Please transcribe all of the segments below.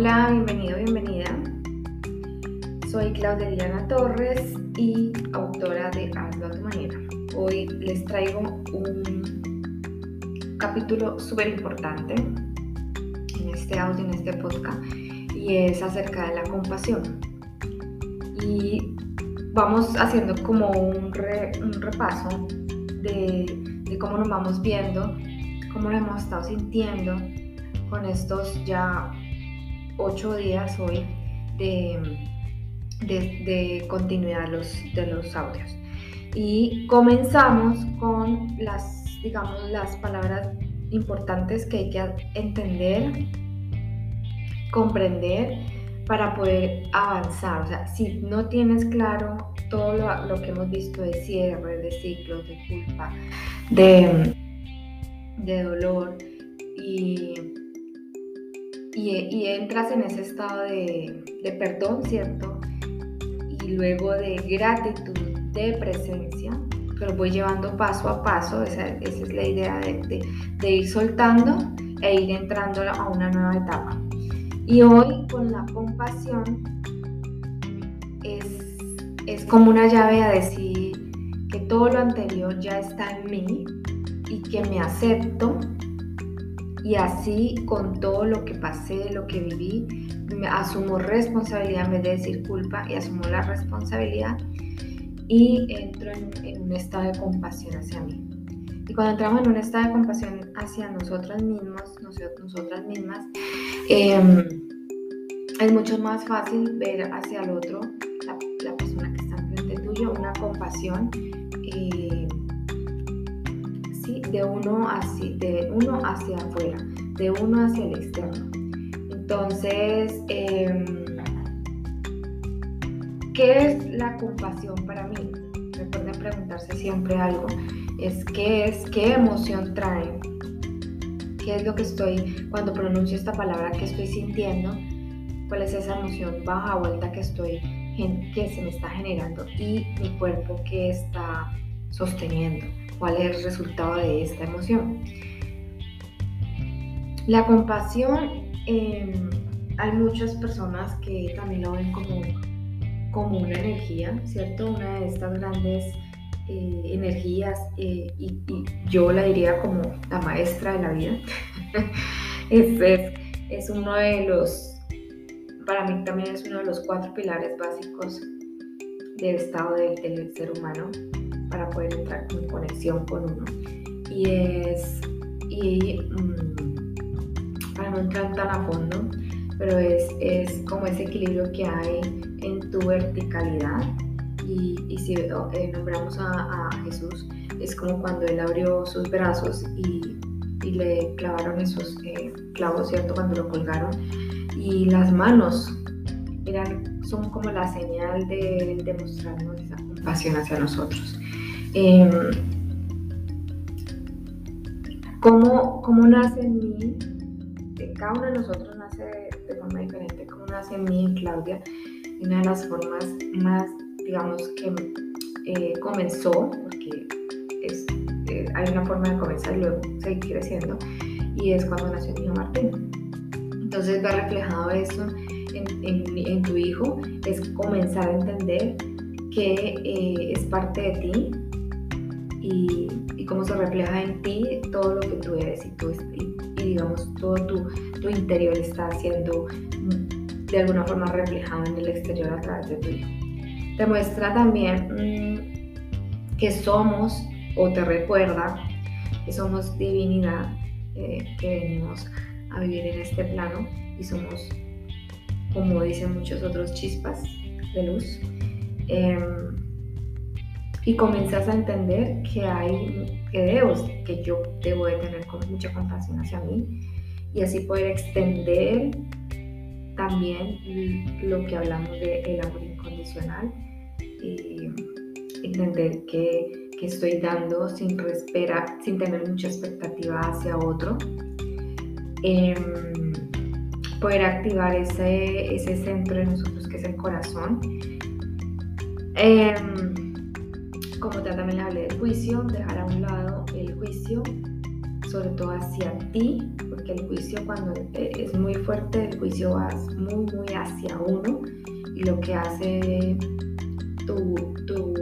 Hola, bienvenido, bienvenida. Soy Claudia Liliana Torres y autora de Hazlo a tu manera. Hoy les traigo un capítulo súper importante en este audio, en este podcast, y es acerca de la compasión. Y vamos haciendo como un, repaso de, de cómo nos vamos viendo, cómo lo hemos estado sintiendo con estos ya ocho días hoy de, de, continuidad de los, de los audios. Y comenzamos con las, digamos, las palabras importantes que hay que entender, comprender para poder avanzar. O sea, si no tienes claro todo lo, lo que hemos visto de cierre, de ciclos, de culpa, de, de dolor y y, entras en ese estado de, perdón, ¿cierto? Y luego de gratitud, de presencia, pero voy llevando paso a paso, esa, es la idea de, ir soltando e ir entrando a una nueva etapa. Y hoy con la compasión es, es como una llave a decir que todo lo anterior ya está en mí y que me acepto y así con todo lo que pasé, lo que viví, me asumo responsabilidad de decir culpa y asumo la responsabilidad y entro en, un estado de compasión hacia mí. Y cuando entramos en un estado de compasión hacia nosotras mismas, nosotras mismas, em, es mucho más fácil ver hacia el otro, la, persona que está enfrente tuyo, una compasión. Eh, de uno, hacia, de uno hacia afuera, de uno hacia el externo. Entonces, em, ¿qué es la compasión para mí? Recuerden preguntarse siempre algo. Es qué es, qué emoción trae, qué es lo que estoy, cuando pronuncio esta palabra, qué estoy sintiendo, cuál es esa emoción baja o alta que estoy, que se me está generando y mi cuerpo que está sosteniendo cuál es el resultado de esta emoción. La compasión, em, hay muchas personas que también lo ven como, como una energía, ¿cierto? Una de estas grandes eh, energías eh, y, yo la diría como la maestra de la vida. es, es, uno de los, para mí también es uno de los cuatro pilares básicos del estado del ser humano para poder entrar en conexión con uno. Y es, y mm, para no entrar tan a fondo, pero es, es, como ese equilibrio que hay en tu verticalidad. Y, si eh, nombramos a, a, Jesús, es como cuando él abrió sus brazos y, le clavaron esos eh, clavos, ¿cierto? Cuando lo colgaron. Y las manos son como la señal de demostrarnos esa compasión hacia nosotros. Eh, ¿cómo, ¿Cómo nace en mí? Cada uno de nosotros nace de forma diferente. ¿Cómo nace en mí, Claudia? Una de las formas más, digamos, que eh, comenzó, porque es, eh, hay una forma de comenzar y luego seguir creciendo, y es cuando nació mi hijo Martín. Entonces, va reflejado eso en, tu hijo, es comenzar a entender que eh, es parte de ti, y, cómo se refleja en ti todo lo que tú eres y, tú, y, digamos todo tu, tu, interior está siendo mm, de alguna forma reflejado en el exterior a través de tu hijo. Te muestra también mm, que somos o te recuerda que somos divinidad, eh, que venimos a vivir en este plano y somos, como dicen muchos otros, chispas de luz. Em, y comienzas a entender que hay, que que yo debo de tener mucha compasión hacia mí y así poder extender también lo que hablamos de amor incondicional y entender que, que estoy dando sin esperar, sin tener mucha expectativa hacia otro. Em, poder activar ese, ese centro de nosotros que es el corazón. Em, como también hablé del juicio, dejar a un lado el juicio sobre todo hacia ti, porque el juicio cuando es muy fuerte, el juicio va muy, muy hacia uno y lo que hace tu, tu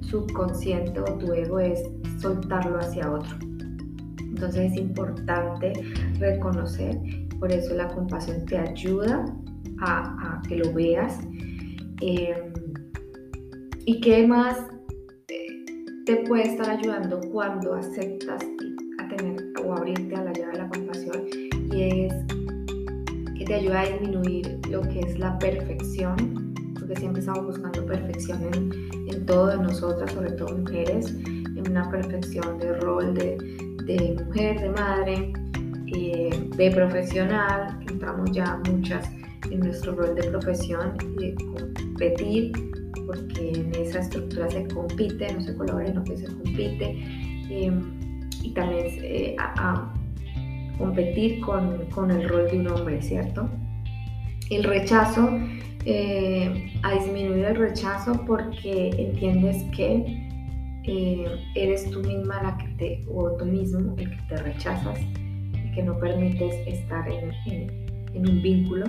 subconsciente o tu ego es soltarlo hacia otro. Entonces es importante reconocer, por eso la compasión te ayuda a, que lo veas. Em, ¿Y qué más eh, te puede estar ayudando cuando aceptas a tener o abrirte a la llave de la compasión? Y es que te ayuda a disminuir lo que es la perfección, porque siempre estamos buscando perfección en, en todo de nosotras, sobre todo mujeres, en una perfección de rol, de, de mujer, de madre, eh, de profesional, entramos ya muchas en nuestro rol de profesión de competir, porque en esa estructura se compite, no se colabora, sino que se compite, em, y también eh, a, competir con, con, el rol de un hombre, ¿cierto? El rechazo, eh, a disminuir el rechazo porque entiendes que eh, eres tú misma la que te, o tú mismo el que te rechazas, que no permites estar en, un vínculo.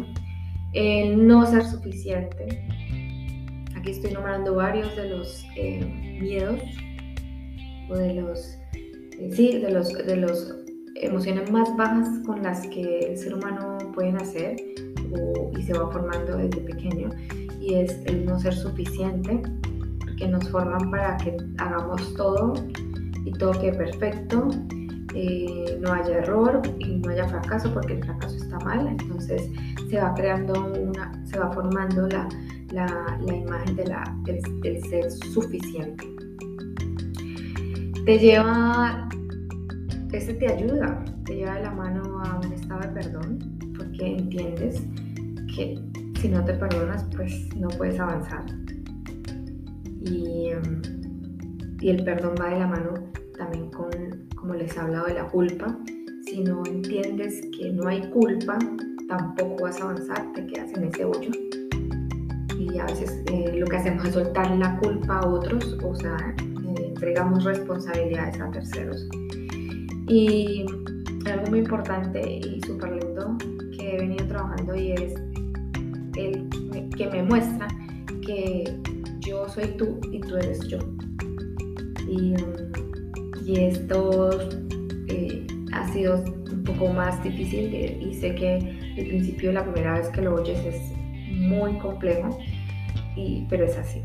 El no ser suficiente. Aquí estoy nombrando varios de los eh, miedos o de los, eh, sí, de los, de los emociones más bajas con las que el ser humano puede nacer y se va formando desde pequeño y es el no ser suficiente que nos forman para que hagamos todo y todo quede perfecto, eh, no haya error y no haya fracaso porque el fracaso está mal, entonces se va creando una, se va formando la, la, imagen del, ser suficiente. Te lleva, este te ayuda, te lleva de la mano a un estado de perdón porque entiendes que si no te perdonas pues no puedes avanzar y, y el perdón va de la mano también con, como les he hablado, de la culpa. Si no entiendes que no hay culpa, tampoco vas a avanzar, te quedas en ese hoyo. Y a veces eh, lo que hacemos es soltar la culpa a otros, o sea, eh, entregamos responsabilidades a terceros. Y algo muy importante y súper lindo que he venido trabajando y es el que me muestra que yo soy tú y tú eres yo. Y, esto eh, ha sido un poco más difícil y sé que al principio la primera vez que lo oyes es muy complejo, y, pero es así.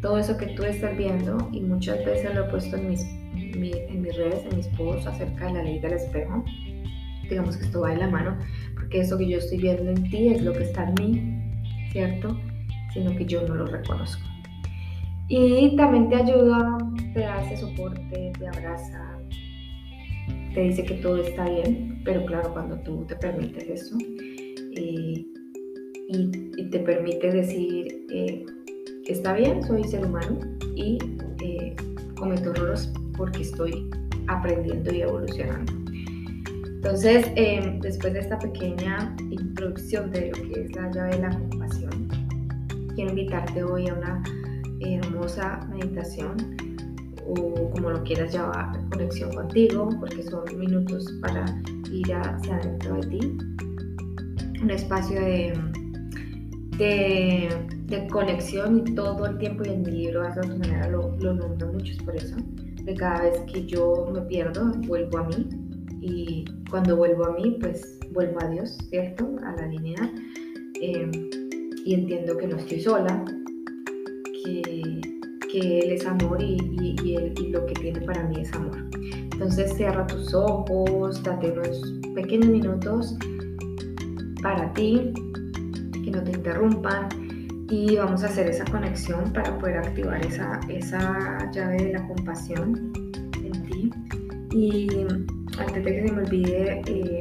Todo eso que tú estás viendo, y muchas veces lo he puesto en mis, en mis redes, en mis posts acerca de la ley del espejo, digamos que esto va de la mano, porque eso que yo estoy viendo en ti es lo que está en mí, ¿cierto? Sino que yo no lo reconozco. Y también te ayuda, te ese soporte, te abraza, te dice que todo está bien, pero claro, cuando tú te permites eso eh, y, te permite decir, eh, está bien, soy ser humano y eh, cometo errores porque estoy aprendiendo y evolucionando. Entonces, después de esta pequeña introducción de lo que es la llave de la compasión, quiero invitarte hoy a una hermosa meditación o como lo quieras llamar, conexión contigo, porque son minutos para ir hacia adentro de ti. Un espacio de, de, conexión y todo el tiempo, y en mi libro de otra manera lo, lo nombro mucho, por eso, de cada vez que yo me pierdo, vuelvo a mí y cuando vuelvo a mí, pues vuelvo a Dios, ¿cierto? A la línea. Eh, y entiendo que no estoy sola, que, Él es amor y, y, lo que tiene para mí es amor. Entonces cierra tus ojos, date unos pequeños minutos para ti, que no te interrumpan y vamos a hacer esa conexión para poder activar esa, esa llave de la compasión en ti. Y antes de que se me olvide, eh,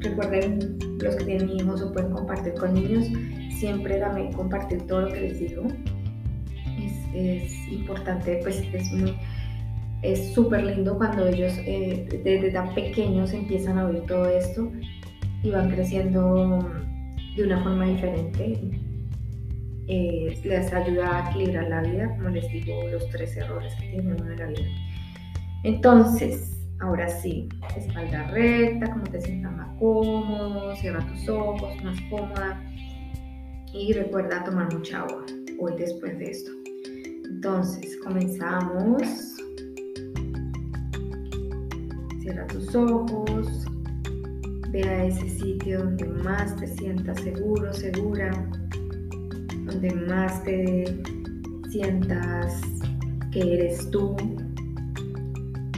recuerden los que tienen hijos o pueden compartir con niños, siempre dame compartir todo lo que les digo es importante, pues es es súper lindo cuando ellos eh, desde tan pequeños empiezan a oír todo esto y van creciendo de una forma diferente. Eh, les ayuda a equilibrar la vida, como les digo, los tres errores que tiene uno en la vida. Entonces, Ahora sí, espalda recta, como te sientas más cómodo, cierra tus ojos, más cómoda. Y recuerda tomar mucha agua hoy después de esto. Entonces, comenzamos. Cierra tus ojos. Ve a ese sitio donde más te sientas seguro, segura. Donde más te sientas que eres tú.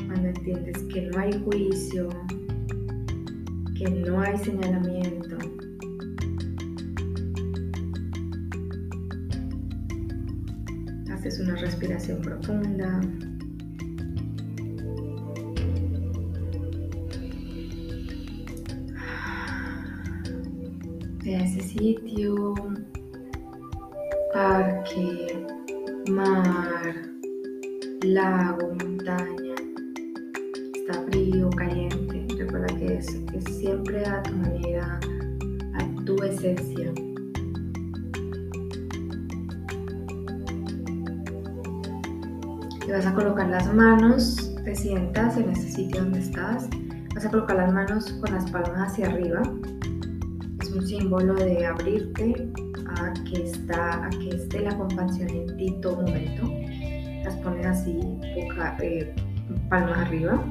Cuando entiendes que no hay juicio, que no hay señalamiento. Haces una respiración profunda. Ve a ese sitio, parque, mar, lago, montaña, está frío, caliente. Recuerda que es, es siempre a tu manera, a tu esencia. Y vas a colocar las manos, te sientas en ese sitio donde estás, vas a colocar las manos con las palmas hacia arriba. Es un símbolo de abrirte a que, está, a que esté la compasión en ti todo momento. Las pones así, eh, palmas arriba.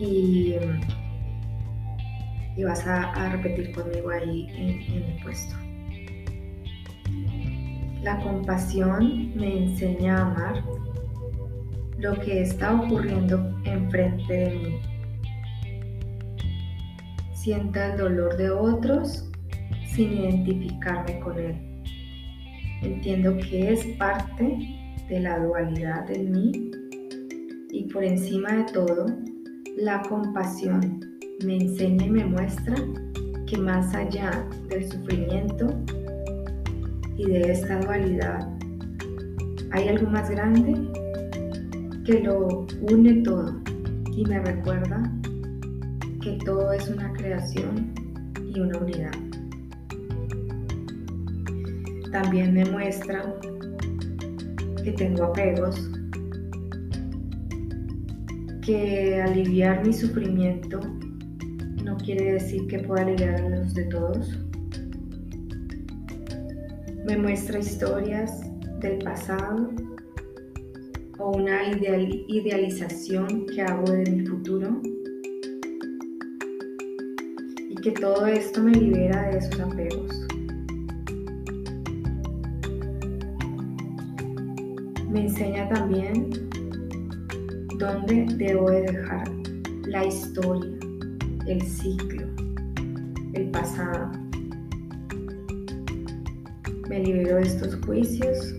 Y, y vas a, a, repetir conmigo ahí en, en el puesto. La compasión me enseña a amar lo que está ocurriendo enfrente de mí. Sienta el dolor de otros sin identificarme con él. Entiendo que es parte de la dualidad en mí y por encima de todo, la compasión me enseña y me muestra que más allá del sufrimiento y de esta dualidad, hay algo más grande que lo une todo y me recuerda que todo es una creación y una unidad. También me muestra que tengo apegos, que aliviar mi sufrimiento no quiere decir que pueda aliviar los de todos. Me muestra historias del pasado o una ideal, idealización que hago de mi futuro y que todo esto me libera de esos apegos. Me enseña también dónde debo de dejar la historia, el ciclo, el pasado. Me libero de estos juicios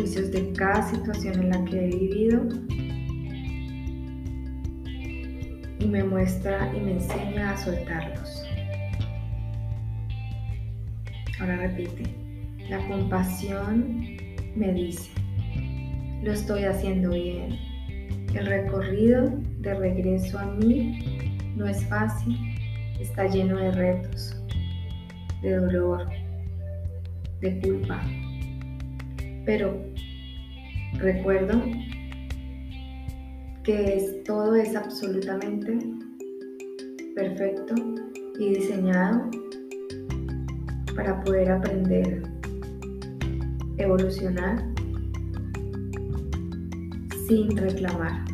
de cada situación en la que he vivido y me muestra y me enseña a soltarlos. Ahora repite, la compasión me dice, lo estoy haciendo bien. El recorrido de regreso a mí no es fácil, está lleno de retos, de dolor, de culpa, pero recuerdo que todo es absolutamente perfecto y diseñado para poder aprender, evolucionar sin reclamar.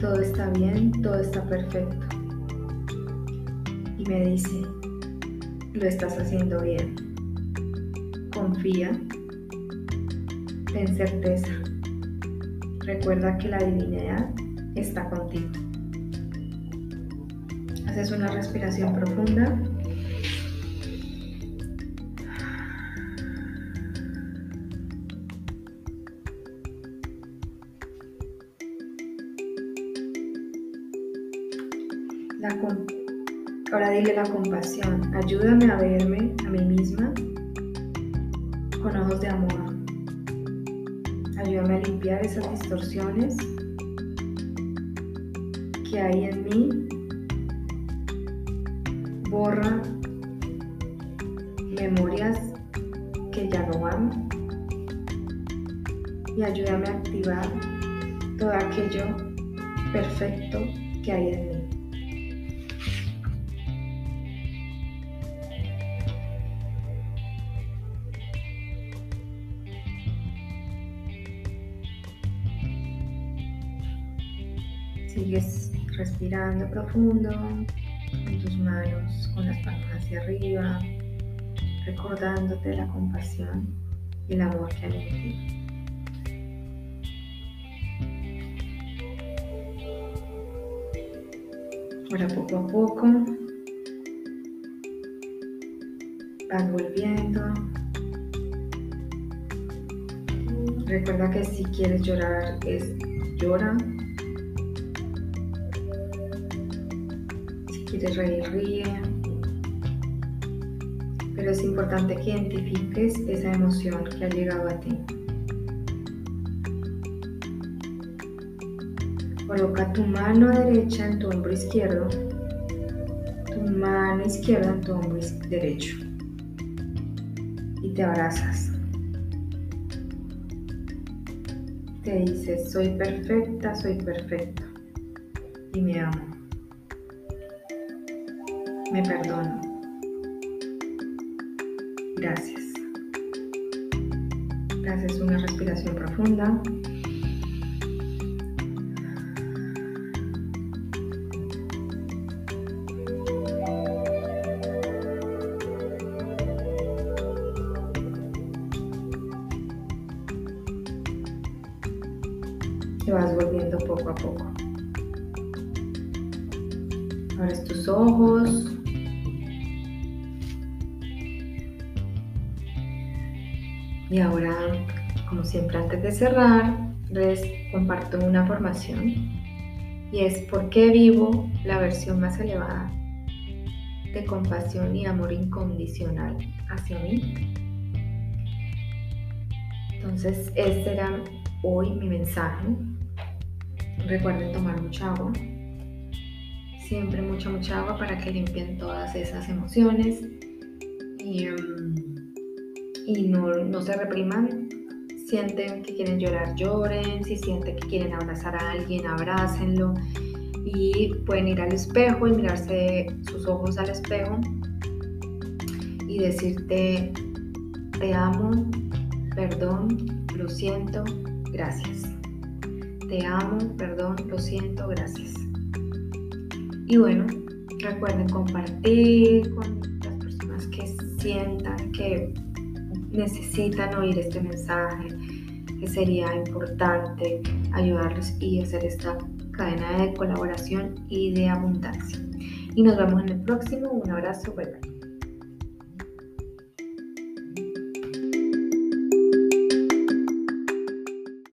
Todo está bien, todo está perfecto. Y me dice, lo estás haciendo bien confía, ten certeza. Recuerda que la divinidad está contigo. Haces una respiración profunda. ahora dile la compasión. Ayúdame a verme a mí misma de amor. Ayúdame a limpiar esas distorsiones que hay en mí. Borra memorias que ya no van. y ayúdame a activar todo aquello perfecto que hay en mí. Respirando profundo con tus manos, con las palmas hacia arriba, recordándote la compasión y el amor que hay en ti. Ahora poco a poco vas volviendo. Recuerda que si quieres llorar es llora. Reír, ríe. Pero es importante que identifiques esa emoción que ha llegado a ti. Coloca tu mano derecha en tu hombro izquierdo, tu mano izquierda en tu hombro derecho y te abrazas. Te dices, soy perfecta, soy perfecto y me amo. Me perdono. Gracias. Gracias, una respiración profunda. te vas volviendo poco a poco. Abres tus ojos. Y ahora, como siempre antes de cerrar, les comparto una formación y es por qué vivo la versión más elevada de compasión y amor incondicional hacia mí. Entonces, este era hoy mi mensaje Recuerden tomar mucha agua. Siempre mucha, mucha agua para que limpien todas esas emociones y, em, no, se repriman. Sienten que quieren llorar, lloren. Si sienten que quieren abrazar a alguien, abrácenlo. Y pueden ir al espejo y mirarse sus ojos al espejo y decirte, te amo, perdón, lo siento, gracias te amo, perdón, lo siento, gracias. Y bueno, recuerden compartir con las personas que sientan que necesitan oír este mensaje, que sería importante ayudarles y hacer esta cadena de colaboración y de abundancia. Y nos vemos en el próximo. Un abrazo, bye